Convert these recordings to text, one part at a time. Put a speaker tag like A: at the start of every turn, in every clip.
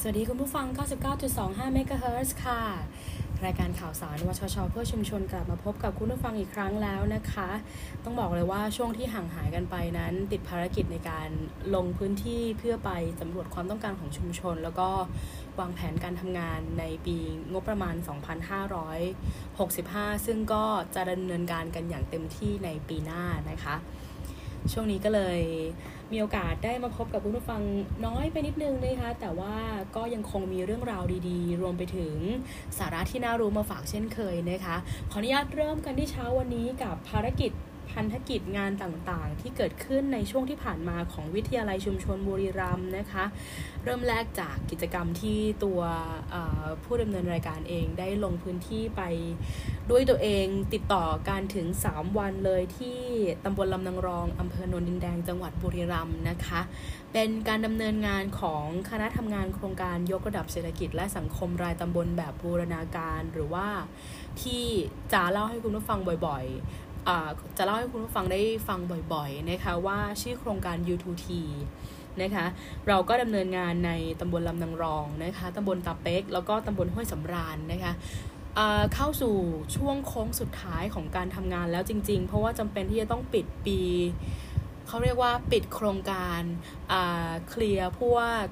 A: สวัสดีคุณผู้ฟัง 99.25 MHz ค่ะ รายการข่าวสารวชชเพื่อชุมชนกลับมาพบกับคุณผู้ฟังอีกครั้งแล้วนะคะ ต้องบอกเลยว่าช่วงที่ห่างหายกันไปนั้น ติดภารกิจในการลงพื้นที่เพื่อไปสำรวจความต้องการของชุมชน แล้วก็วางแผนการทำงานในปีงบประมาณ 2565 ซึ่งก็จะดำเนินการกันอย่างเต็มที่ในปีหน้านะคะ ช่วงนี้ก็เลยมีโอกาสได้มาพบกับคุณผู้ฟังน้อยไปนิดนึงนะคะ แต่ว่าก็ยังคงมีเรื่องราวดีๆ รวมไปถึงสาระที่น่ารู้มาฝากเช่นเคยนะคะ ขออนุญาตเริ่มกันที่เช้าวันนี้กับภารกิจ พันธกิจงานต่างๆ ที่เกิดขึ้นในช่วงที่ผ่านมาของวิทยาลัยชุมชนบุรีรัมย์นะคะ เริ่มแรกจากกิจกรรมที่ตัวผู้ดำเนินรายการเองได้ลงพื้นที่ไปด้วยตัวเองติดต่อการถึง 3 วันเลยที่ตำบลลำนางรองอำเภอโนนดินแดงจังหวัดบุรีรัมย์นะคะ เป็นการดำเนินงานของคณะทำงานโครงการยกระดับเศรษฐกิจ และสังคมรายตำบลแบบบูรณาการหรือว่าที่จะเล่าให้คุณผู้ฟังบ่อยๆ จะเล่าให้คุณผู้ฟังได้ฟังบ่อยๆนะคะว่าชื่อโครงการ U2T นะคะเราก็ดำเนินงานในตำบลลำนางรองนะคะตำบลตาเป็กแล้วก็ตำบลห้วยสำราญนะคะเข้าสู่ช่วงโค้งสุดท้ายของการทำงานแล้วจริง ๆ เพราะว่าจำเป็นที่จะต้องปิดปีเขาเรียกว่าปิดโครงการเคลียร์พวก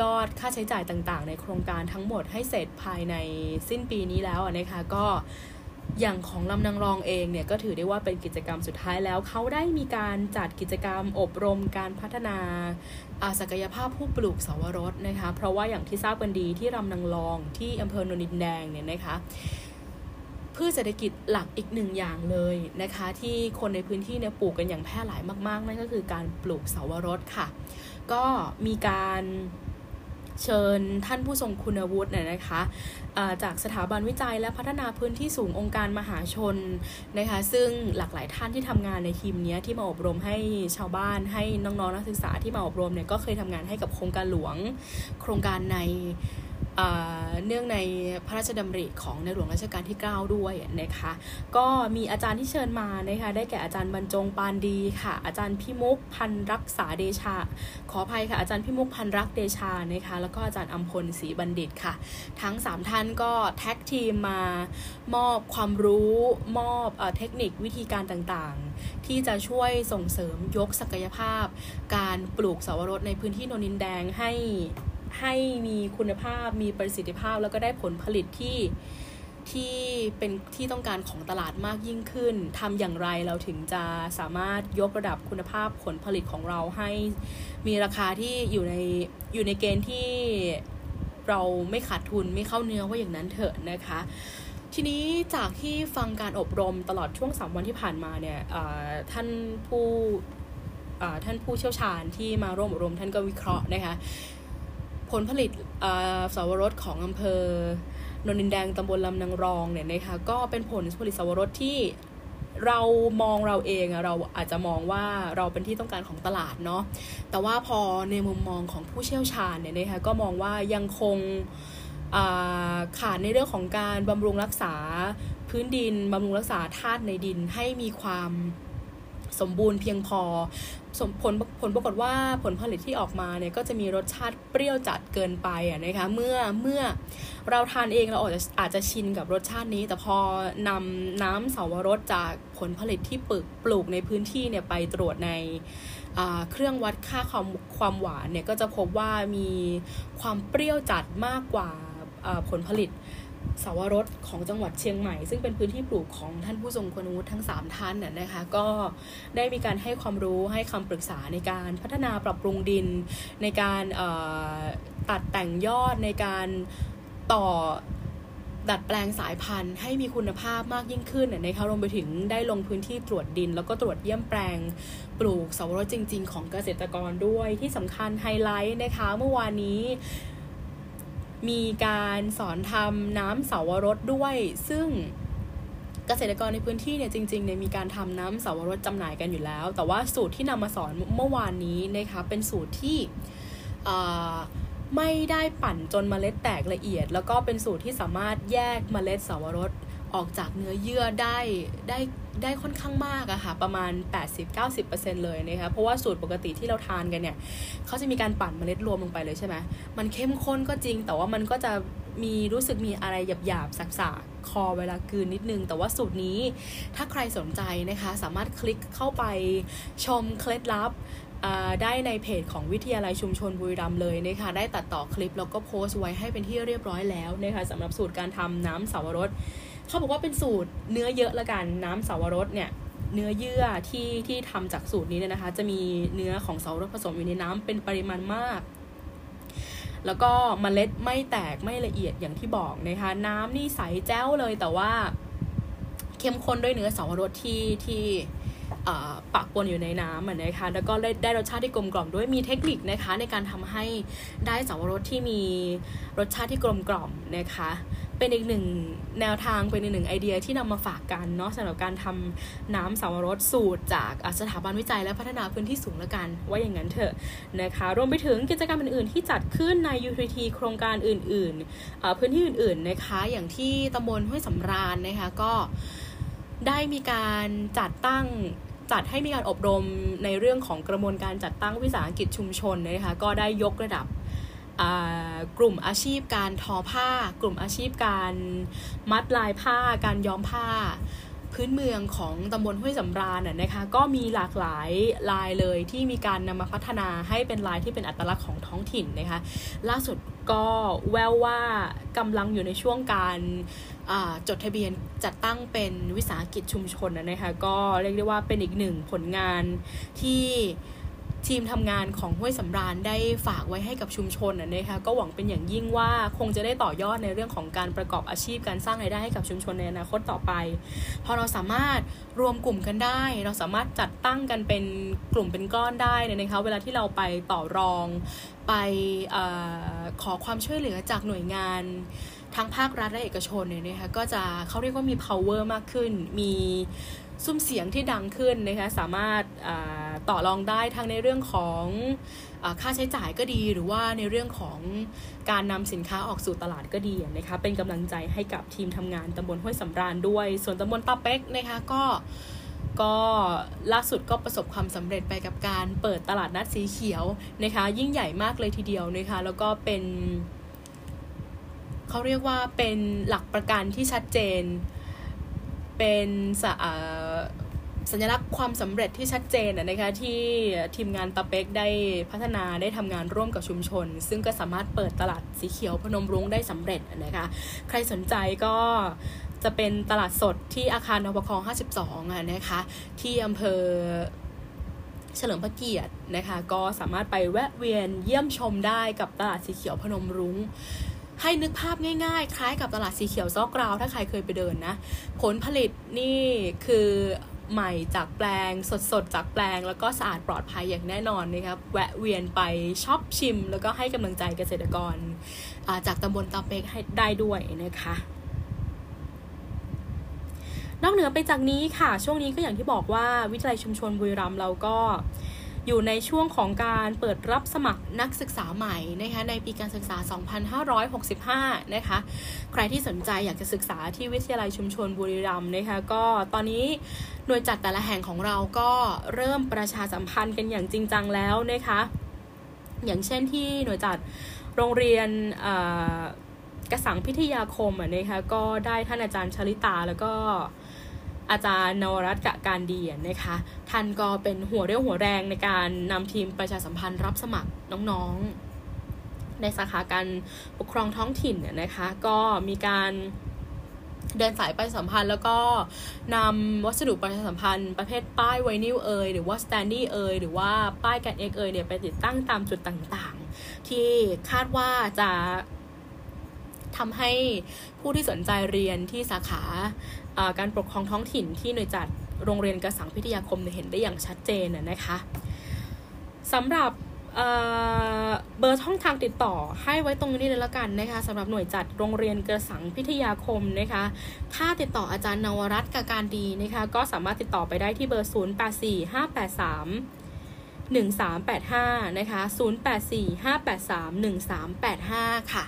A: ยอดค่าใช้จ่ายต่างๆ ในโครงการทั้งหมดให้เสร็จภายในสิ้นปีนี้แล้วนะคะก็ อย่างของลำนางรองเองเนี่ยก็ถือได้ว่าเป็นกิจกรรมสุดท้ายแล้ว เขาได้มีการจัดกิจกรรมอบรมการพัฒนาศักยภาพผู้ปลูกสาวรสนะคะเพราะว่าอย่างที่ทราบกันดีที่ลำนางรองที่อำเภอโนนดินแดงเนี่ยนะคะพืชเศรษฐกิจหลักอีกหนึ่งอย่างเลยนะคะ ที่คนในพื้นที่เนี่ยปลูกกันอย่างแพร่หลายมาก ๆ นั่นก็คือการปลูกเสาวรสค่ะ ก็มีการ เชิญท่านผู้ทรงคุณวุฒิเนี่ยนะคะจากสถาบันวิจัยและพัฒนาพื้นที่สูงองค์การมหาชนนะคะซึ่งหลากหลายท่านที่ทำงานในทีมนี้ที่มาอบรมให้ชาวบ้านให้น้องๆนักศึกษาที่มาอบรมเนี่ยก็เคยทำงานให้กับโครงการหลวงโครงการใน เนื่องในพระราชดำริของในหลวงรัชกาลที่ 9 ด้วยนะคะก็มีอาจารย์ที่เชิญมานะคะได้แก่อาจารย์บรรจงปานดีค่ะ อาจารย์พิมุกพันรักษาเดชา ขออภัยค่ะอาจารย์พิมุกพันรักเดชานะคะแล้วก็อาจารย์อัมพลศรีบัณฑิตค่ะ ทั้ง 3 ท่านก็แท็กทีมมามอบความรู้มอบเทคนิควิธีการต่างๆ ที่จะช่วยส่งเสริมยกศักยภาพ การปลูกสาวรสในพื้นที่โนนินแดงให้ ให้มีคุณภาพมีประสิทธิภาพ แล้วก็ได้ผลผลิตที่ที่เป็นที่ต้องการของตลาดมากยิ่งขึ้นทำอย่างไรเราถึงจะสามารถยกระดับคุณภาพผลผลิตของเราให้มีราคาที่อยู่ในอยู่ในเกณฑ์ที่เราไม่ขาดทุนไม่เข้าเนื้อว่าอย่างนั้นเถอะนะคะ ทีนี้จากที่ฟังการอบรมตลอดช่วงสามวันที่ผ่านมาเนี่ยท่านผู้ท่านผู้เชี่ยวชาญที่มาร่วมอบรมท่านก็วิเคราะห์นะคะ ผลผลิตสาวรสของอำเภอนนินแดงตำบลลำนางรองเนี่ยนะคะก็เป็นผลผลิตสาวรสที่เรามองเราเองเราอาจจะมองว่าเราเป็นที่ต้องการของตลาดเนาะแต่ว่าพอในมุมมองของผู้เชี่ยวชาญเนี่ยนะคะก็มองว่ายังคงขาดในเรื่องของการบำรุงรักษาพื้นดินบำรุงรักษาธาตุในดินให้มีความสมบูรณ์เพียงพอ สมผลผลปรากฏว่าผลผลิตที่ออกมาเนี่ยก็จะมีรสชาติเปรี้ยวจัดเกินไปอะนะคะเมื่อเมื่อเราทานเองเราอาจจะอาจจะชินกับรสชาตินี้ แต่พอนำน้ำเสาวรสจากผลผลิตที่ปึกปลูกในพื้นที่เนี่ยไปตรวจในเครื่องวัดค่าความความหวานเนี่ยก็จะพบว่ามีความเปรี้ยวจัดมากกว่าผลผลิต สาวรสของจังหวัดเชียงใหม่ ซึ่งเป็นพื้นที่ปลูกของท่านผู้ทรงคุณวุฒิทั้ง 3 ท่านน่ยนะคะก็ได้มีการให้ความรู้ให้คำปรึกษาในการพัฒนาปรับปรุงดิน ในการตัดแต่งยอดในการต่อดัดแปลงสายพันธุ์ให้มีคุณภาพมากยิ่งขึ้นนะคะรวมไปถึงได้ลงพื้นที่ตรวจดิน แล้วก็ตรวจเยี่ยมแปลงปลูกสาวรสจริง ๆ ของเกษตรกรด้วยที่สำคัญไฮไลท์นะคะเมื่อวานนี้ มีการสอนทำน้ำเสาวรสด้วย ซึ่งเกษตรกรในพื้นที่เนี่ยจริงๆเนี่ยมีการทำน้ำเสาวรสจำหน่ายกันอยู่แล้ว แต่ว่าสูตรที่นำมาสอนเมื่อวานนี้นะคะเป็นสูตรที่ไม่ได้ปั่นจนเมล็ดแตกละเอียด แล้วก็เป็นสูตรที่สามารถแยกเมล็ดสาวรส ออกจากเนื้อเยื่อได้ได้ได้ค่อนข้างมากอะค่ะประมาณ 80-90%เลยนะคะเพราะว่าสูตรปกติที่เราทานกันเนี่ยเขาจะมีการปั่นเมล็ดรวมลงไปเลยใช่ไหมมันเข้มข้นก็จริง แต่ว่ามันก็จะมีรู้สึกมีอะไรหยาบๆสักๆ คอเวลากืนนิดนึง แต่ว่าสูตรนี้ถ้าใครสนใจนะคะ สามารถคลิกเข้าไปชมเคล็ดลับได้ในเพจของวิทยาลัยชุมชนบุรีรัมย์เลยนะคะได้ตัดต่อคลิปแล้วก็โพสต์ไว้ให้เป็นที่เรียบร้อยแล้วนะคะสำหรับสูตรการทำน้ำสาวรส เขาบอกว่าเป็นสูตรเนื้อเยอะละกันน้ำสาวรสเนี่ยเนื้อเยื่อที่ที่ทำจากสูตรนี้เนี่ยนะคะ จะมีเนื้อของสาวรสผสมอยู่ในน้ำเป็นปริมาณมาก แล้วก็มเมล็ดไม่แตกไม่ละเอียดอย่างที่บอกนะคะ น้ำนี่ใสแจ้วเลยแต่ว่าเข้มข้นด้วยเนื้อสาวรสที่ที่ปะปนอยู่ในน้ำนะคะ แล้วก็ได้ไดรสชาติที่กลมกล่อมด้วย มีเทคนิคนะคะ ในการทำให้ได้สับปะรดที่มีรสชาติที่กลมกล่อมนะคะ เป็นอีกหนึ่งแนวทางเป็นอีกหนึ่งไอเดียที่นำมาฝากกันเนาะสำหรับการทำน้ำสับปะรดสูตร จากสถาบันวิจัยและพัฒนาพื้นที่สูงละกันว่าอย่างนั้นเถอะนะคะ รวมไปถึงกิจกรรมอื่นๆ ที่จัดขึ้นใน UTT โครงการอื่นๆ พื้นที่อื่นๆนะคะอย่างที่ตำบลห้วยสำราญนะคะก็ได้มีการจัดตั้งจัดให้มีการอบรมในเรื่องของกระบวนการจัดตั้งวิสาหกิจชุมชนนะคะก็ได้ยกระดับ กลุ่มอาชีพการทอผ้า กลุ่มอาชีพการมัดลายผ้า การย้อมผ้า พื้นเมืองของตำบลห้วยสำราญนะคะ ก็มีหลากหลายลายเลยที่มีการนำมาพัฒนาให้เป็นลายที่เป็นอัตลักษณ์ของท้องถิ่นนะคะ ล่าสุดก็แววว่ากำลังอยู่ในช่วงการจดทะเบียนจัดตั้งเป็นวิสาหกิจชุมชนนะคะ ก็เรียกได้ว่าเป็นอีกหนึ่งผลงานที่ ทีมทำงานของห้วยสำราญได้ฝากไว้ให้กับชุมชนนะคะก็หวังเป็นอย่างยิ่งว่าคงจะได้ต่อยอดในเรื่องของการประกอบอาชีพการสร้างรายได้ให้กับชุมชนในอนาคตต่อไป พอเราสามารถรวมกลุ่มกันได้ เราสามารถจัดตั้งกันเป็นกลุ่มเป็นก้อนได้นะคะเวลาที่เราไปต่อรอง ไปอขอความช่วยเหลือจากหน่วยงานทั้งภาครัฐและเอกชนเนี่ยนะคะก็จะเขาเรียกว่ามี power มากขึ้นมี ซุ้มเสียงที่ดังขึ้นนะคะสามารถต่อรองได้ทั้งในเรื่องของอค่าใช้จ่ายก็ดี หรือว่าในเรื่องของการนำสินค้าออกสู่ตลาดก็ดีนะคะเป็นกำลังใจให้กับทีมทำงานตำบลห้วยสำราญด้วย ส่วนตำบลตาเป็กนะคะก็ก็ล่าสุดก็ประสบความสำเร็จไปกับการเปิดตลาดนัดสีเขียวนะคะ ยิ่งใหญ่มากเลยทีเดียวนะคะแล้วก็เป็นเขาเรียกว่าเป็นหลักประกันที่ชัดเจน เป็นสัญลักษณ์ความสำเร็จที่ชัดเจนนะคะที่ทีมงานตะเป็กได้พัฒนาได้ทำงานร่วมกับชุมชน ซึ่งก็สามารถเปิดตลาดสีเขียวพนมรุ้งได้สำเร็จนะคะใครสนใจก็จะเป็นตลาดสดที่อาคารนวคลอง52นะคะที่อำเภอเฉลิมพระเกียรตินะคะก็สามารถไปแวะเวียนเยี่ยมชมได้กับตลาดสีเขียวพนมรุ้ง ให้นึกภาพง่ายๆ คล้ายกับตลาดสีเขียวซอกกราว ถ้าใครเคยไปเดินนะ ผลผลิตนี่คือใหม่จากแปลงสดๆ จากแปลงแล้วก็สะอาดปลอดภัยอย่างแน่นอนนะครับแวะเวียนไปช็อปชิม แล้วก็ให้กำลังใจเกษตรกร จากตำบลตาเปกให้ได้ด้วยนะคะนอกเหนือไปจากนี้ค่ะ ช่วงนี้ก็อย่างที่บอกว่าวิทยาลัยชุมชนบุรีรัมย์เราก็ อยู่ในช่วงของการเปิดรับสมัครนักศึกษาใหม่นะคะในปีการศึกษา 2565 นะคะ ใครที่สนใจอยากจะศึกษาที่วิทยาลัยชุมชนบุรีรัมย์นะคะก็ตอนนี้หน่วยจัดแต่ละแห่งของเราก็เริ่มประชาสัมพันธ์กันอย่างจริงจังแล้วนะคะ อย่างเช่นที่หน่วยจัดโรงเรียนกระสังพิทยาคมนะคะก็ได้ท่านอาจารย์ชลิตาแล้วก็ อาจารย์นวรัตน์กะการดีนะคะท่านก็เป็นหัวเรี่ยวหัวแรงในการนำทีมประชาสัมพันธ์รับสมัครน้องๆ ในสาขาการปกครองท้องถิ่นนะคะก็มีการเดินสายประชาสัมพันธ์แล้วก็นำวัสดุประชาสัมพันธ์ประเภทป้ายไวนิลเอยหรือว่า standee เอยหรือว่าป้ายแกน X เอยเนี่ยไปติดตั้งตามจุดต่างๆ ที่คาดว่าจะทำให้ผู้ที่สนใจเรียนที่สาขา การปกครองท้องถิ่นที่หน่วยจัดโรงเรียนกระสังพิทยาคมเห็นได้อย่างชัดเจนนะคะสำหรับเบอร์ช่องทางติดต่อให้ไว้ตรงนี้เลยละกันนะคะสำหรับหน่วยจัดโรงเรียนกระสังพิทยาคมนะคะถ้าติดต่ออาจารย์นวรัตน์กการดีนะคะก็สามารถติดต่อไปได้ที่เบอร์ 0 8 4 5 8 3 1385นะคะ084 583 1385 ค่ะ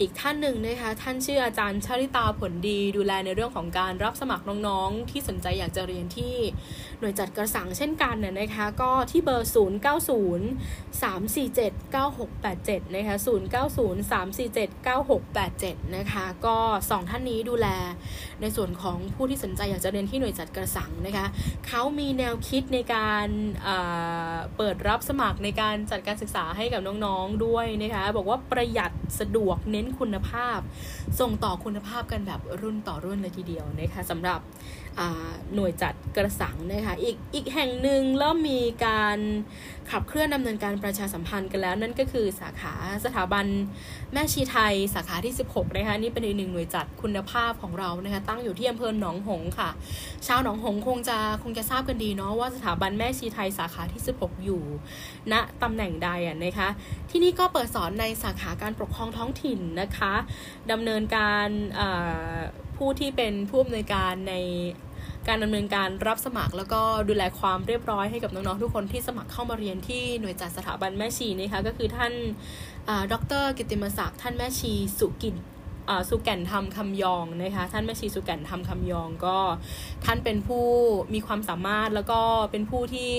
A: อีกท่านหนึ่งนะคะท่านชื่ออาจารย์ชริตาผลดีดูแลในเรื่องของการรับสมัครน้องๆ ที่สนใจอยากจะเรียนที่หน่วยจัดกระสังเช่นกันน่ยนะคะก็ที่เบอร์ 0 9 0 3 4 7 9 6 8 7นะคะ0 9 0 3 4 7 9 6 8 7นะคะก็ 2 ท่านนี้ดูแลในส่วนของผู้ที่สนใจอยากจะเรียนที่หน่วยจัดกระสังนะคะเขามีแนวคิดในการเปิดรับสมัครในการจัดการศึกษาให้กับน้องๆด้วยนะคะบอกว่าประหยัดสะดวกเน้นคุณภาพ ส่งต่อคุณภาพกันแบบรุ่นต่อรุ่นเลยทีเดียวนะคะสำหรับ หน่วยจัดกระสังนะคะอีกอีกแห่งหนึ่งเริ่มมีการขับเคลื่อนดำเนินการประชาสัมพันธ์กันแล้ว นั่นก็คือสาขาสถาบันแม่ชีไทยสาขาที่ 16 นะคะนี่เป็นอีกหนึ่งหน่วยจัดคุณภาพของเรานะคะตั้งอยู่ที่อำเภอหนองหงค่ะ ชาวหนองหงคงจะคงจะทราบกันดีเนาะว่าสถาบันแม่ชีไทยสาขาที่ 16 อยู่ณนะตำแหน่งใดอะนะคะที่นี่ก็เปิดสอนในสาขาการปกครองท้องถิ่นนะคะดำเนินการผู้ที่เป็นผู้อำนวยการในการดำเนินการรับสมัคร แล้วก็ดูแลความเรียบร้อยให้กับน้องๆทุกคนที่สมัครเข้ามาเรียนที่หน่วยจัดสถาบันแม่ชีนะคะก็คือท่านดรกิติมศักดิ์ท่านแม่ชีสุกินสุแก่นทำคำยองนะคะท่านแม่ชีสุแก่นทำคำยองก็ท่านเป็นผู้มีความสามารถแล้วก็เป็นผู้ที่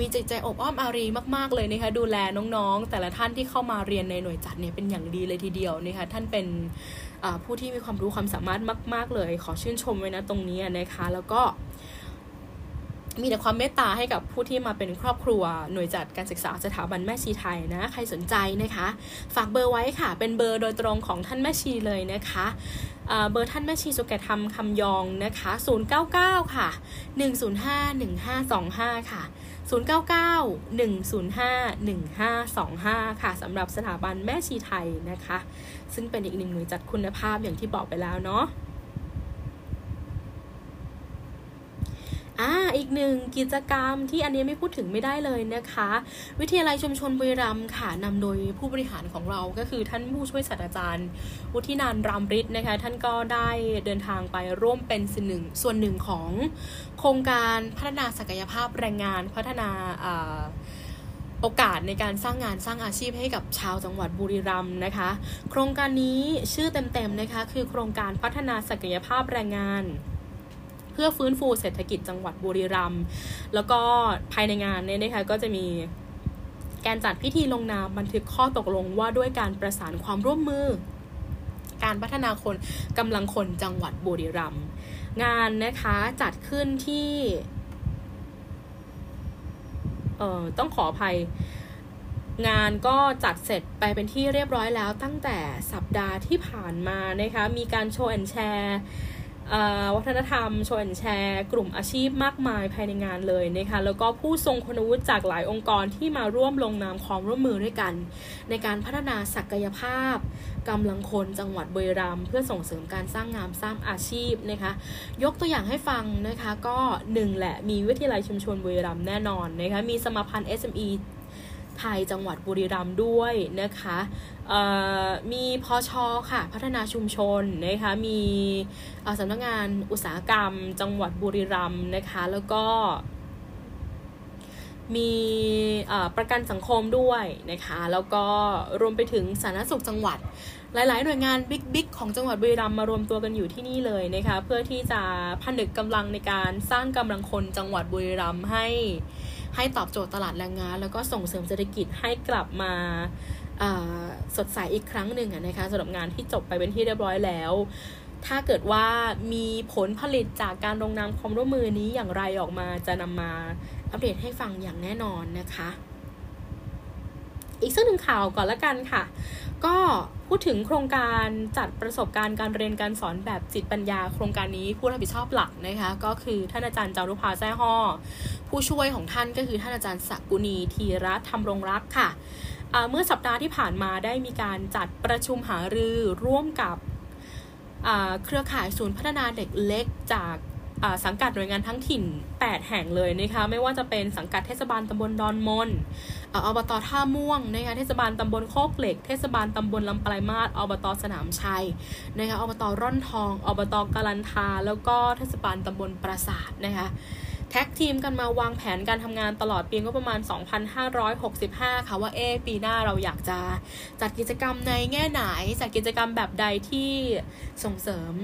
A: มีใจใจอบอ้อมอารีมาก ๆเลยนะคะดูแลน้องๆ แต่ละท่านที่เข้ามาเรียนในหน่วยจัดเนี่ยเป็นอย่างดีเลยทีเดียวนะคะท่านเป็น ผู้ที่มีความรู้ความสามารถมาก ๆ เลย ขอชื่นชมไว้นะตรงนี้นะคะ แล้วก็ มีแต่ความเมตตาให้กับผู้ที่มาเป็นครอบครัวหน่วยจัดการศึกษาสถาบันแม่ชีไทยนะ ใครสนใจนะคะ ฝากเบอร์ไว้ค่ะ เป็นเบอร์โดยตรงของท่านแม่ชีเลยนะคะเบอร์ท่านแม่ชีสุกธรรมคำยองนะคะ 099 ค่ะ 105 1525 ค่ะ 099 105 1525 ค่ะสำหรับสถาบันแม่ชีไทยนะคะ ซึ่งเป็นอีกหนึ่งหน่วยจัดคุณภาพอย่างที่บอกไปแล้วเนาะ อีกหนึ่งกิจกรรมที่อันนี้ไม่พูดถึงไม่ได้เลยนะคะ วิทยาลัยชุมชนบุรีรัมย์ค่ะนำโดยผู้บริหารของเราก็คือท่านผู้ช่วยศาสตราจารย์ วุฒินันรามฤทธิ์นะคะ ท่านก็ได้เดินทางไปร่วมเป็นส่วนหนึ่งส่วนหนึ่งของโครงการพัฒนาศักยภาพแรงงานพัฒนาโอกาสในการสร้างงานสร้างอาชีพให้กับชาวจังหวัดบุรีรัมย์นะคะ โครงการนี้ชื่อเต็มๆนะคะ คือโครงการพัฒนาศักยภาพแรงงาน เพื่อฟื้นฟูเศรษฐกิจจังหวัดบุรีรัมย์แล้วก็ภายในงานเนี่ยนะคะก็จะมีการจัดพิธีลงนามบันทึกข้อตกลงว่าด้วยการประสานความร่วมมือ การพัฒนาคนกำลังคนจังหวัดบุรีรัมย์งานนะคะจัดขึ้นที่เอ่อต้องขออภัยงานก็จัดเสร็จไปเป็นที่เรียบร้อยแล้วตั้งแต่สัปดาห์ที่ผ่านมานะคะ มีการโชว์แอนแชร์ วัฒนธรรมชวนแชร์ กลุ่มอาชีพมากมายภายในงานเลยนะคะแล้วก็ผู้ทรงคุณวุฒิจากหลายองค์กรที่มาร่วมลงนามความร่วมมือด้วยกัน ในการพัฒนาศักยภาพกำลังคนจังหวัดบุรีรัมย์เพื่อส่งเสริมการสร้างงานสร้างอาชีพนะคะยกตัวอย่างให้ฟังนะคะก็หนึ่งแหละมีวิทยาลัยชุมชนบุรีรัมย์แน่นอนนะคะมีสมาพันธ์ SME ไทยจังหวัดบุรีรัมย์ด้วยนะคะมีพอชอค่ะพัฒนาชุมชนนะคะมีสำนักงานอุตสาหกรรม จังหวัดบุรีรัมย์นะคะแล้วก็มีประกันสังคมด้วยนะคะ แล้วก็รวมไปถึงสาธารณสุขจังหวัด หลาย ๆ หน่วยงานบิ๊ก ๆ ของจังหวัดบุรีรัมย์มารวมตัวกันอยู่ที่นี่เลยนะคะ เพื่อที่จะผนึกกำลังในการสร้างกำลังคนจังหวัดบุรีรัมย์ให้ ให้ตอบโจทย์ตลาดแรงงาน แล้วก็ส่งเสริมเศรษฐกิจให้กลับมาสดใสอีกครั้งหนึ่งนะคะสำหรับงานที่จบไปเป็นที่เรียบร้อยแล้ว ถ้าเกิดว่ามีผลผลิตจากการลงนามความร่วมมือนี้อย่างไรออกมาจะนำมาอัปเดตให้ฟังอย่างแน่นอนนะคะ อีกสักหนึ่งข่าวก่อนละกันค่ะ ก็พูดถึงโครงการจัดประสบการณ์การเรียนการสอนแบบจิตปัญญา โครงการนี้ผู้รับผิดชอบหลักนะคะ ก็คือท่านอาจารย์จารุภาแซ่ห่อผู้ช่วยของท่านก็คือท่านอาจารย์สักกุณีธีรัตธรรมรงรักค่ะเมื่อสัปดาห์ที่ผ่านมาได้มีการจัดประชุมหารือร่วมกับเครือข่ายศูนย์พัฒนาเด็กเล็กจากสังกัดหน่วยงานท้องถิ่น 8 แห่งเลยนะคะ ไม่ว่าจะเป็นสังกัดเทศบาลตำบลดอนมนต์ อบตท่าม่วงนะคะเทศบาลตำบลโคกเหล็ก เทศบาลตำบลลำปลายมาศอบตสนามชัยนะคะอบตร่อนทองอบตกาลันทา แล้วก็เทศบาลตำบลปราสาทนะคะ tag team กันมาวางแผนการทำงานตลอดปีงบประมาณ 2,565 ค่ะว่าเอปีหน้าเราอยากจะจัดกิจกรรมในแง่ไหน จัดกิจกรรมแบบใดที่ส่งเสริม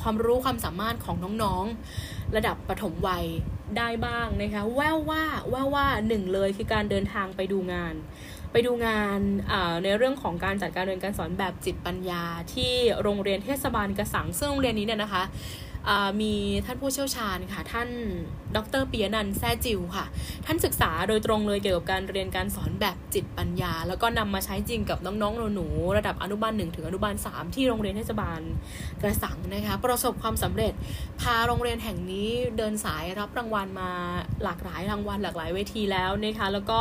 A: ความรู้ความสามารถของน้องๆ ระดับปฐมวัยได้บ้างนะคะ แววว่าแววว่าหนึ่งเลยคือการเดินทางไปดูงาน ไปดูงานในเรื่องของการจัดการเรียนการสอนแบบจิตปัญญา ที่โรงเรียนเทศบาลกระสังซึ่งโรงเรียนนี้เนี่ยนะคะ มีท่านผู้เชี่ยวชาญค่ะ ท่านดรปียนันแซ่จิวค่ะ ท่านศึกษาโดยตรงเลยเกี่ยวกับการเรียนการสอนแบบจิตปัญญา แล้วก็นำมาใช้จริงกับน้องๆหนูๆระดับอนุบาลหนึ่งถึงอนุบาลสามที่โรงเรียนเทศบาลกระสังนะคะประสบความสำเร็จพาโรงเรียนแห่งนี้เดินสายรับรางวัลมาหลากหลายรางวัลหลากหลายเวทีแล้วนะคะแล้วก็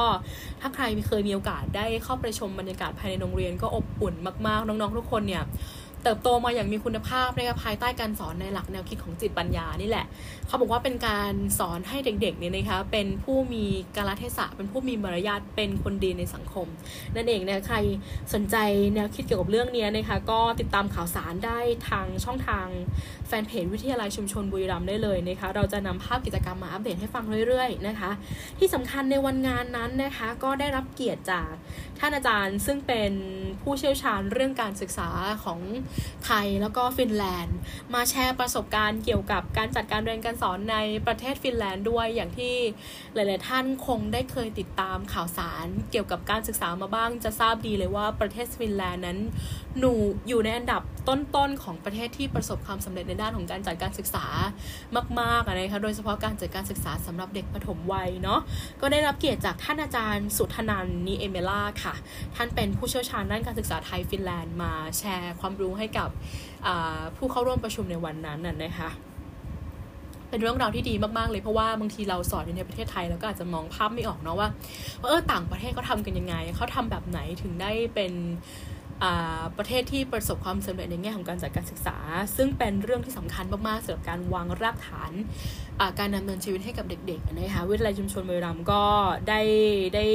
A: ถ้าใครเคยมีโอกาสได้เข้าไปชมบรรยากาศภายในโรงเรียนก็อบอุ่นมากๆ น้องๆทุกคนเนี่ย เติบโตมาอย่างมีคุณภาพนะคะภายใต้การสอนในหลักแนวคิดของจิตปัญญานี่แหละ เขาบอกว่าเป็นการสอนให้เด็กๆเนี่ยนะคะเป็นผู้มีกาลเทศะเป็นผู้มีมารยาทเป็นคนดีในสังคม นั่นเองนะใครสนใจแนวคิดเกี่ยวกับเรื่องนี้นะคะก็ติดตามข่าวสารได้ทางช่องทางแฟนเพจวิทยาลัยชุมชนบุรีรัมย์ได้เลยนะคะเราจะนำภาพกิจกรรมมาอัปเดตให้ฟังเรื่อยๆนะคะ ที่สำคัญในวันงานนั้นนะคะก็ได้รับเกียรติจากท่านอาจารย์ซึ่งเป็นผู้เชี่ยวชาญเรื่องการศึกษาของไทยแล้วก็ฟินแลนด์ มาแชร์ประสบการณ์เกี่ยวกับการจัดการเรียนการสอนในประเทศฟินแลนด์ด้วยอย่างที่หลาย ๆ ท่านคงได้เคยติดตามข่าวสารเกี่ยวกับการศึกษามาบ้างจะทราบดีเลยว่าประเทศฟินแลนด์นั้นหนูอยู่ในอันดับต้น ๆ ของประเทศที่ประสบความสำเร็จในด้านของการจัดการศึกษามากๆนะคะโดยเฉพาะการจัดการศึกษาสำหรับเด็กปฐมวัยเนาะก็ได้รับเกียรติจากท่านอาจารย์สุธนันนีเอเมล่าค่ะ ท่านเป็นผู้เชี่ยวชาญด้านการศึกษาไทยฟินแลนด์มาแชร์ความรู้ให้ให้กับผู้เข้าร่วมประชุมในวันนั้นน่ะนะคะเป็นเรื่องราวที่ดีมากๆเลยเพราะว่าบางทีเราสอนในประเทศไทยแล้วก็อาจจะมองภาพไม่ออกเนาะว่าว่าเออต่างประเทศเขาทากันยังไงเขาทำแบบไหนถึงได้เป็นประเทศที่ประสบความสำเร็จในแง่ของการจัดการศึกษา ซึ่งเป็นเรื่องที่สำคัญมากๆสำหรับการวางรากฐานการดำเนินชีวิตให้กับเด็กๆนะคะวิทยาลัยชุมชนเมรัมก็ได้ได้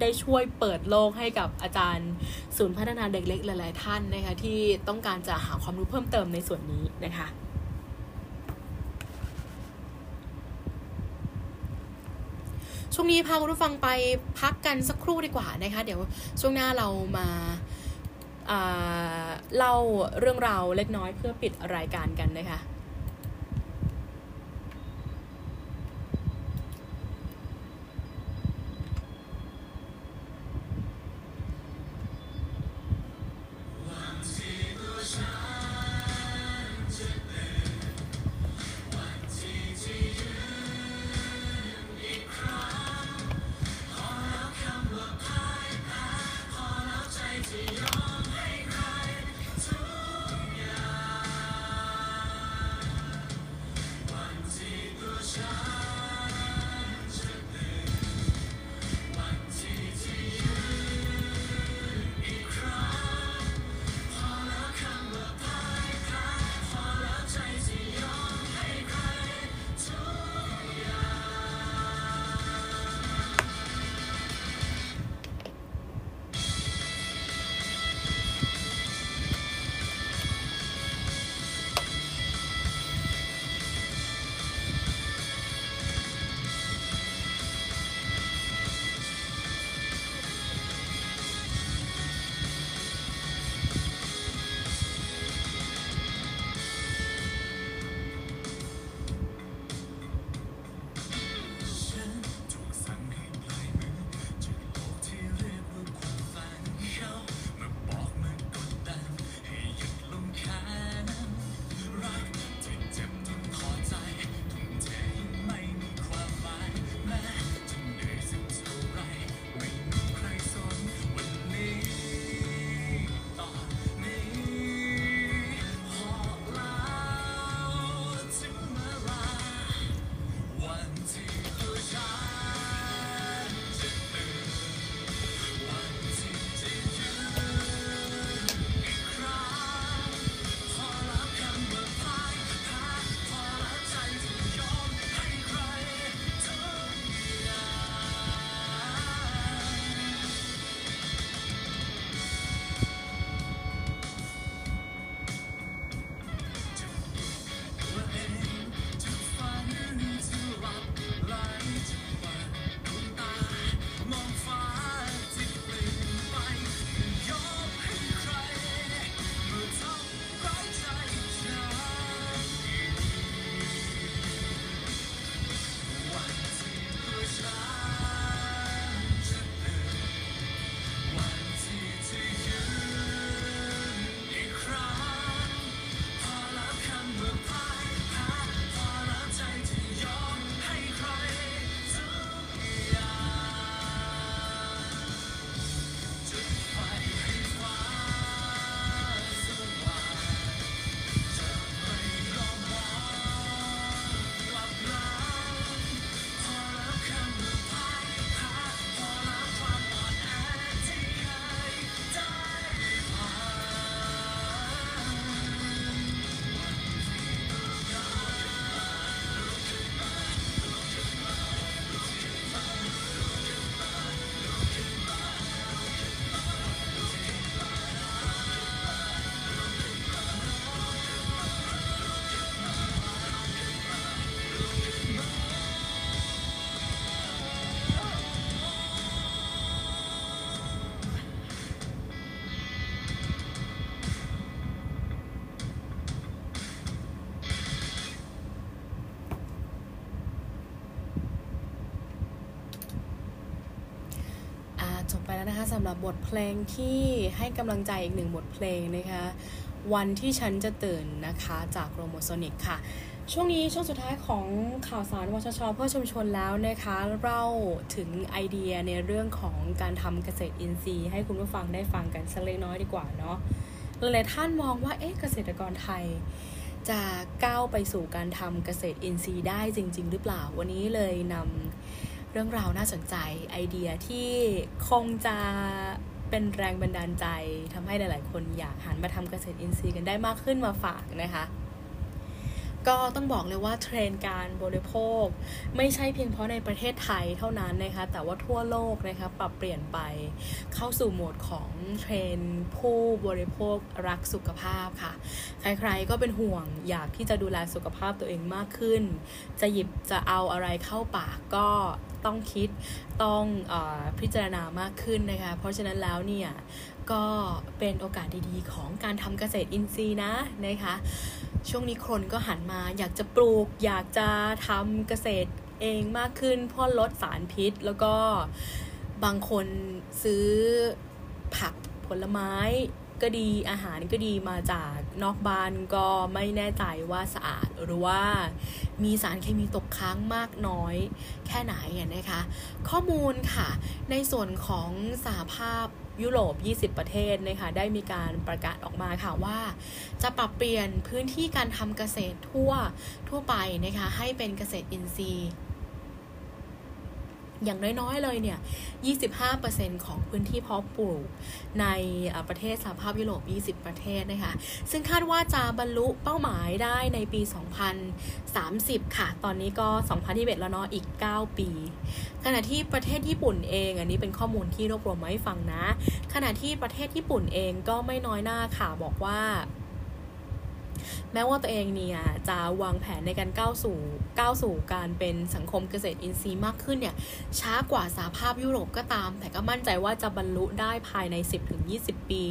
A: ได้ช่วยเปิดโลกให้กับอาจารย์ศูนย์พัฒนาเด็กเล็กหลาย ๆ ท่านนะคะที่ต้องการจะหาความรู้เพิ่มเติมในส่วนนี้นะคะช่วงนี้พาคุณผู้ฟังไปพักกันสักครู่ดีกว่านะคะเดี๋ยวช่วงหน้าเรามาเล่าเรื่องราวเล็กน้อยเพื่อปิดรายการกันนะคะสำหรับบทเพลงที่ให้กำลังใจอีกหนึ่งบทเพลงนะคะ วันที่ฉันจะตื่นนะคะจาก Lomosonic ค่ะ ช่วงนี้ช่วงสุดท้ายของข่าวสารวชชเพื่อชุมชนแล้วนะคะเล่าถึงไอเดียในเรื่องของการทำเกษตรอินทรีย์ ให้คุณผู้ฟังได้ฟังกันสักเล็กน้อยดีกว่าเนาะหลายท่านมองว่าเอ๊ะเกษตรกรไทยจะก้าวไปสู่การทำเกษตรอินทรีย์ได้จริง ๆ หรือเปล่าวันนี้เลยนำ รื่องราวน่าสนใจไอเดียที่คงจะเป็นแรงบันดาลใจทำให้หลาย ๆ คนอยากหันมาทำเกษตรอินทรีย์กันได้มากขึ้นมาฝากนะคะ ก็ต้องบอกเลยว่าเทรนการบริโภค ไม่ใช่เพียงเพราะในประเทศไทยเท่านั้นนะคะ แต่ว่าทั่วโลกนะคะปรับเปลี่ยนไปเข้าสู่โหมดของเทรนผู้บริโภครักสุขภาพค่ะ ใครๆก็เป็นห่วงอยากที่จะดูแลสุขภาพตัวเองมากขึ้น จะหยิบจะเอาอะไรเข้าปากก็ต้องคิดต้องอพิจารณามากขึ้นนะคะ เพราะฉะนั้นแล้วเนี่ย ก็เป็นโอกาสดีๆ ของการทำเกษตรอินทรีย์นะนะคะ ช่วงนี้คนก็หันมาอยากจะปลูก อยากจะทำเกษตรเองมากขึ้นเพื่อลดสารพิษ แล้วก็บางคนซื้อผักผลไม้ก็ดีอาหารก็ดีมาจากนอกบ้านก็ไม่แน่ใจว่าสะอาดหรือว่ามีสารเคมีตกค้างมากน้อยแค่ไหนนะคะ ข้อมูลค่ะในส่วนของสหภาพ ยุโรป 20 ประเทศนะคะได้มีการประกาศออกมาค่ะว่า จะปรับเปลี่ยนพื้นที่การทำเกษตรทั่วทั่วไปนะคะให้เป็นเกษตรอินทรีย์ อย่างน้อยๆเลยเนี่ย 25%ของพื้นที่เพาะปลูกในประเทศสหภาพยุโรป 20 ประเทศนะคะ ซึ่งคาดว่าจะบรรลุเป้าหมายได้ในปี 2030 ค่ะ ตอนนี้ก็ 2021 แล้วเนาะ อีก 9 ปี ขณะที่ประเทศญี่ปุ่นเอง อันนี้เป็นข้อมูลที่รวบรวมมาให้ฟังนะ ขณะที่ประเทศญี่ปุ่นเองก็ไม่น้อยหน้าค่ะ บอกว่าแม้ว่าตัวเองเนี่ยจะวางแผนในการก้าวสู่ก้าวสู่การเป็นสังคมเกษตรอินทรีย์มากขึ้นเนี่ยช้ากว่าสหภาพยุโรปก็ตาม แต่ก็มั่นใจว่าจะบรรลุได้ภายใน 10-20 ปี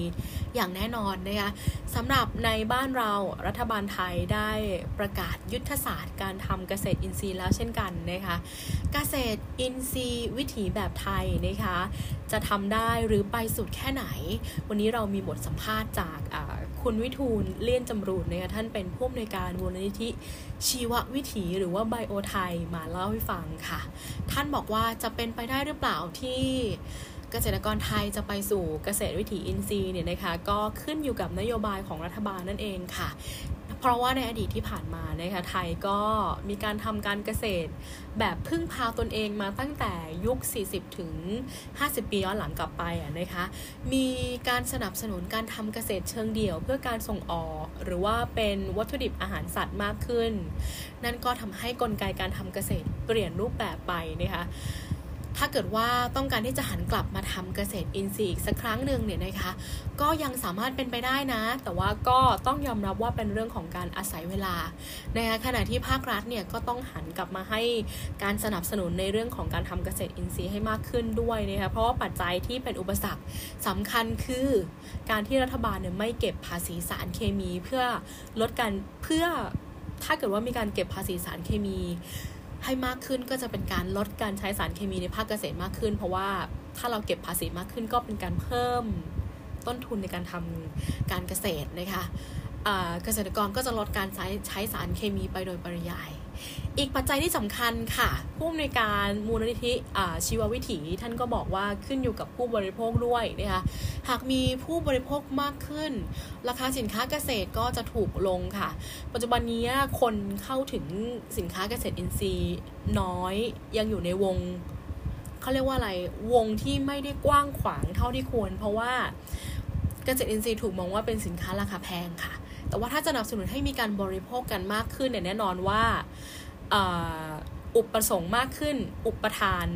A: อย่างแน่นอนนะคะสำหรับในบ้านเรารัฐบาลไทยได้ประกาศยุทธศาสตร์ การทำเกษตรอินทรีย์แล้วเช่นกันนะคะเกษตรอินทรีย์วิถีแบบไทยนะคะจะทำได้หรือไปสุดแค่ไหน วันนี้เรามีบทสัมภาษณ์จากคุณวิทูลเลี่ยนจำรูดนะคะท่านเป็นผู้อำนวยการมูลนิธิชีววิถีหรือว่าไบโอไทยมาเล่าให้ฟังค่ะ ท่านบอกว่าจะเป็นไปได้หรือเปล่าที่เกษตรกรไทยจะไปสู่เกษตรวิถีอินทรีย์เนี่ยนะคะก็ขึ้นอยู่กับนโยบายของรัฐบาลนั่นเองค่ะ เพราะว่าในอดีตที่ผ่านมานะคะไทยก็มีการทำการเกษตร แบบพึ่งพาตนเองมาตั้งแต่ยุค 40 ถึง 50 ปีย้อนหลังกลับไปอะนะคะมีการสนับสนุนการทำเกษตรเชิงเดี่ยว เพื่อการส่งออก หรือว่าเป็นวัตถุดิบอาหารสัตว์มากขึ้น นั่นก็ทำให้กลไกการทำเกษตรเปลี่ยนรูปแบบไปนะคะ ถ้าเกิดว่าต้องการที่จะหันกลับมาทำเกษตรอินทรีย์อีกสักครั้งหนึ่งเนี่ยนะคะ ก็ยังสามารถเป็นไปได้นะ แต่ว่าก็ต้องยอมรับว่าเป็นเรื่องของการอาศัยเวลานะคะขณะที่ภาครัฐเนี่ยก็ต้องหันกลับมาให้การสนับสนุนในเรื่องของการทำเกษตรอินทรีย์ให้มากขึ้นด้วยนะคะเพราะว่าปัจจัยที่เป็นอุปสรรคสำคัญคือการที่รัฐบาลเนี่ยไม่เก็บภาษีสารเคมีเพื่อลดการเพื่อถ้าเกิดว่ามีการเก็บภาษีสารเคมี ให้มากขึ้นก็จะเป็นการลดการใช้สารเคมีในภาคเกษตรมากขึ้น เพราะว่าถ้าเราเก็บภาษีมากขึ้นก็เป็นการเพิ่มต้นทุนในการทำการเกษตรนะคะเกษตรกรก็จะลดการใช้ใช้สารเคมีไปโดยปริยาย อีกปัจจัยที่สำคัญค่ะ ผู้อำนวยการมูลนิธิชีววิถีท่านก็บอกว่าขึ้นอยู่กับผู้บริโภคด้วยนะคะหากมีผู้บริโภคมากขึ้น ราคาสินค้าเกษตรก็จะถูกลงค่ะ ปัจจุบันนี้คนเข้าถึงสินค้าเกษตรอินทรีย์น้อยยังอยู่ในวงเขาเรียกว่าอะไรวงที่ไม่ได้กว้างขวางเท่าที่ควร เพราะว่าเกษตรอินทรีย์ถูกมองว่าเป็นสินค้าราคาแพงค่ะ แต่ว่าถ้าจะสนับสนุนให้มีการบริโภคกันมากขึ้นเนี่ยแน่นอนว่าอุปสงค์มากขึ้น อุปทาน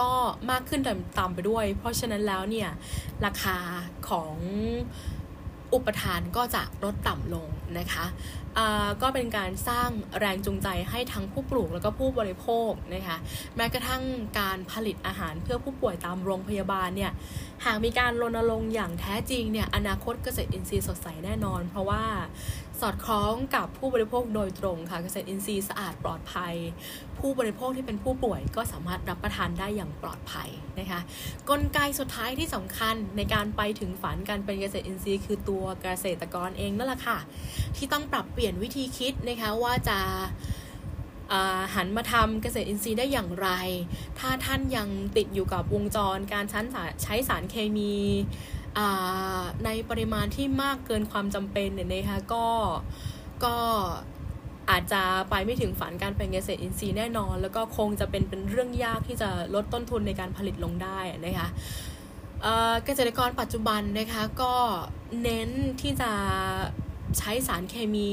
A: ก็มากขึ้นตามไปด้วย เพราะฉะนั้นแล้วเนี่ย ราคาของ อุปทานก็จะลดต่ำลงนะคะก็เป็นการสร้างแรงจูงใจให้ทั้งผู้ปลูกแล้วก็ผู้บริโภคนะคะแม้กระทั่งการผลิตอาหารเพื่อผู้ป่วยตามโรงพยาบาลเนี่ยหากมีการรณรงค์อย่างแท้จริงเนี่ยอนาคตเกษตรอินทรีย์สดใสแน่นอน เพราะว่า สอดคล้องกับผู้บริโภคโดยตรงค่ะเกษตรอินทรีย์สะอาดปลอดภัย ผู้บริโภคที่เป็นผู้ป่วยก็สามารถรับประทานได้อย่างปลอดภัยนะคะกลไกสุดท้ายที่สำคัญในการไปถึงฝันการเป็นเกษตรอินทรีย์ คือตัวเกษตรกรเองนั่นแหละค่ะ ที่ต้องปรับเปลี่ยนวิธีคิดนะคะว่าจะหันมาทำเกษตรอินทรีย์ได้อย่างไร ถ้าท่านยังติดอยู่กับวงจรการใช้สารเคมี ในปริมาณที่มากเกินความจำเป็นเนี่ยนะคะก็ก็อาจจะไปไม่ถึงฝันการเป็นเกษตรอินทรีย์แน่นอน แล้วก็คงจะเป็นเป็นเรื่องยากที่จะลดต้นทุนในการผลิตลงได้นะคะเกษตรกรปัจจุบันนะคะก็เน้นที่จะใช้สารเคมี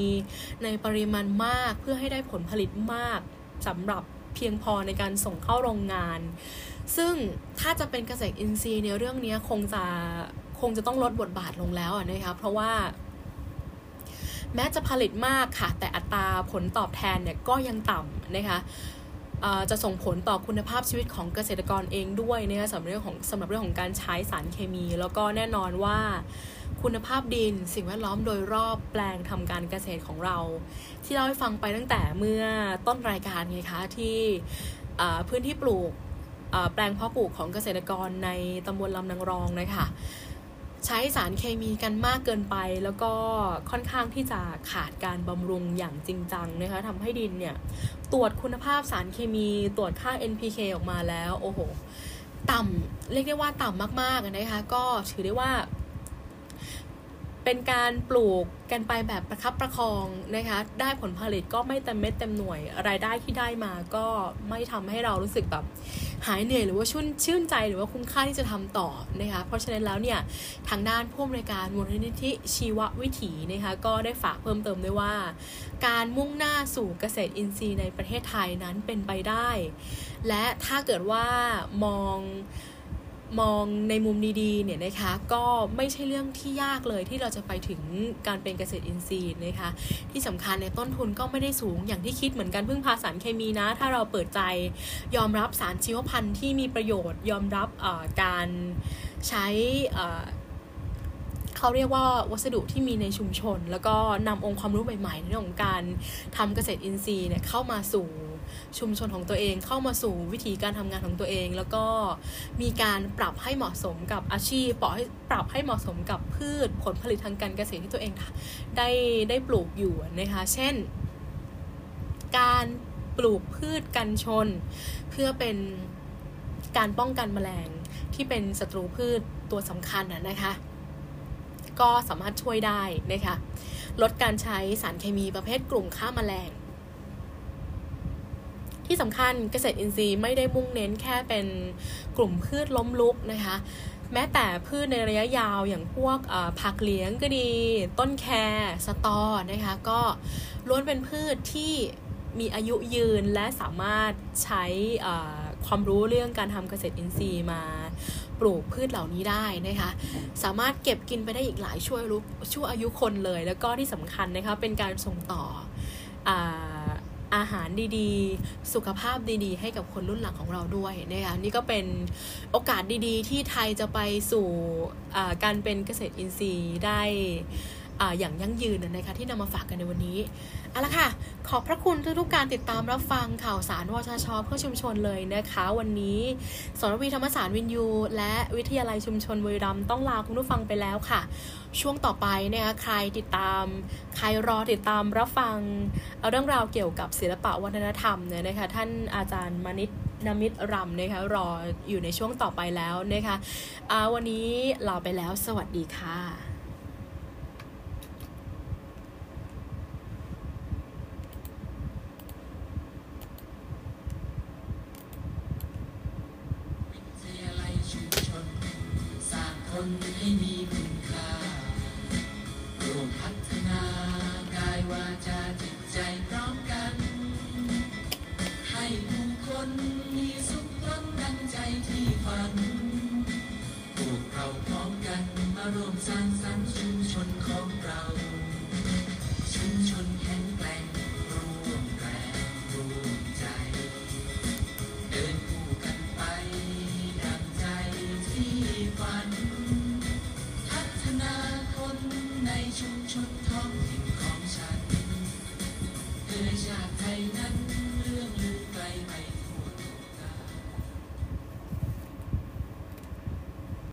A: ในปริมาณมากเพื่อให้ได้ผลผลิตมากสำหรับเพียงพอในการส่งเข้าโรงงาน ซึ่งถ้าจะเป็นเกษตรอินทรีย์ในเรื่องนี้คงจะ คงจะต้องลดบทบาทลงแล้วนะคะเพราะว่า แม้จะผลิตมากค่ะ แต่อัตราผลตอบแทนเนี่ยก็ยังต่ำนะคะจะส่งผลต่อคุณภาพชีวิตของเกษตรกรเองด้วยนะคะสำหรับเรื่องของสำหรับเรื่องของการใช้สารเคมี แล้วก็แน่นอนว่าคุณภาพดินสิ่งแวดล้อมโดยรอบแปลงทำการเกษตรของเรา ที่เราให้ฟังไปตั้งแต่เมื่อต้นรายการไงคะที่พื้นที่ปลูกแปลงเพาะปลูกของเกษตรกรในตำบลลำนางรองนะคะ ใช้สารเคมีกันมากเกินไป แล้วก็ค่อนข้างที่จะขาดการบำรุงอย่างจริงจังนะคะทำให้ดินเนี่ย ตรวจคุณภาพสารเคมีตรวจค่า NPK ออกมาแล้ว โอ้โห ต่ำเรียกได้ว่าต่ำมากๆนะคะ ก็ถือได้ว่า เป็นการปลูกกันไปแบบประคับประคองนะคะ ได้ผลผลิตก็ไม่เต็มเม็ดเต็มหน่วย รายได้ที่ได้มาก็ไม่ทำให้เรารู้สึกแบบหายเหนื่อยหรือว่าชื่นชื่นใจหรือว่าคุ้มค่าที่จะทำต่อนะคะ เพราะฉะนั้นแล้วเนี่ยทางด้านผู้อำนวยการมูลนิธิชีววิถีนะคะก็ได้ฝากเพิ่มเติมด้วยว่า การมุ่งหน้าสู่เกษตรอินทรีย์ในประเทศไทยนั้นเป็นไปได้ และถ้าเกิดว่ามอง มองในมุมดีๆเนี่ยนะคะก็ไม่ใช่เรื่องที่ยากเลยที่เราจะไปถึงการเป็นเกษตรอินทรีย์นะคะที่สำคัญในต้นทุนก็ไม่ได้สูงอย่างที่คิดเหมือนกันพึ่งพาสารเคมีนะ ถ้าเราเปิดใจยอมรับสารชีวพันธุ์ที่มีประโยชน์ ยอมรับการใช้เขาเรียกว่าวัสดุที่มีในชุมชน แล้วก็นำองค์ความรู้ใหม่ๆในเรื่องของการทำเกษตรอินทรีย์เนี่ยเข้ามาสู่ ชุมชนของตัวเองเข้ามาสู่วิธีการทำงานของตัวเอง แล้วก็มีการปรับให้เหมาะสมกับอาชีพปรับให้ปรับให้เหมาะสมกับพืชผลผลิตทางการเกษตรที่ตัวเองได้ได้ปลูกอยู่นะคะเช่น การปลูกพืชกันชน เพื่อเป็นการป้องกันแมลงที่เป็นศัตรูพืชตัวสำคัญนะคะก็สามารถช่วยได้นะคะลดการใช้สารเคมีประเภทกลุ่มฆ่ามาแมลง ที่สำคัญเกษตรอินทรีย์ไม่ได้มุ่งเน้นแค่เป็นกลุ่มพืชล้มลุกนะคะแม้แต่พืชในระยะยาวอย่างพวกผักเลี้ยงก็ดี ต้นแครสตอนะคะก็ล้วนเป็นพืชที่มีอายุยืนและสามารถใช้ความรู้เรื่องการทำเกษตรอินทรีย์มาปลูกพืชเหล่านี้ได้นะคะ สามารถเก็บกินไปได้อีกหลายช่วยุช่วอายุคนเลย แล้วก็ที่สำคัญนะคะเป็นการส่งต่ออ อาหารดีๆ สุขภาพดีๆ ให้กับคนรุ่นหลังของเราด้วยนะคะนี่ก็เป็นโอกาสดีๆ ที่ไทยจะไปสู่การเป็นเกษตรอินทรีย์ได้อย่างยั่งยืนนะคะที่นำมาฝากกันในวันนี้เอาละค่ะ ขอบพระคุณทุกๆการติดตามรับฟังข่าวสารวชชเพื่อชุมชนเลยนะคะ วันนี้สรวีธรรมศาสตร์วินยู และวิทยาลัยชุมชนบุรีรัมต้องลาคุณผู้ฟังไปแล้วค่ะ ช่วงต่อไปนะคะใครติดตาม ใครรอติดตามรับฟัง เอาเรื่องราวเกี่ยวกับศิลปะวัฒนธรรมเนี่ยนะคะท่านอาจารย์มณิตนมิตรรำนะคะรออยู่ในช่วงต่อไปแล้วนะคะวันนี้ลาไปแล้วสวัสดีค่ะ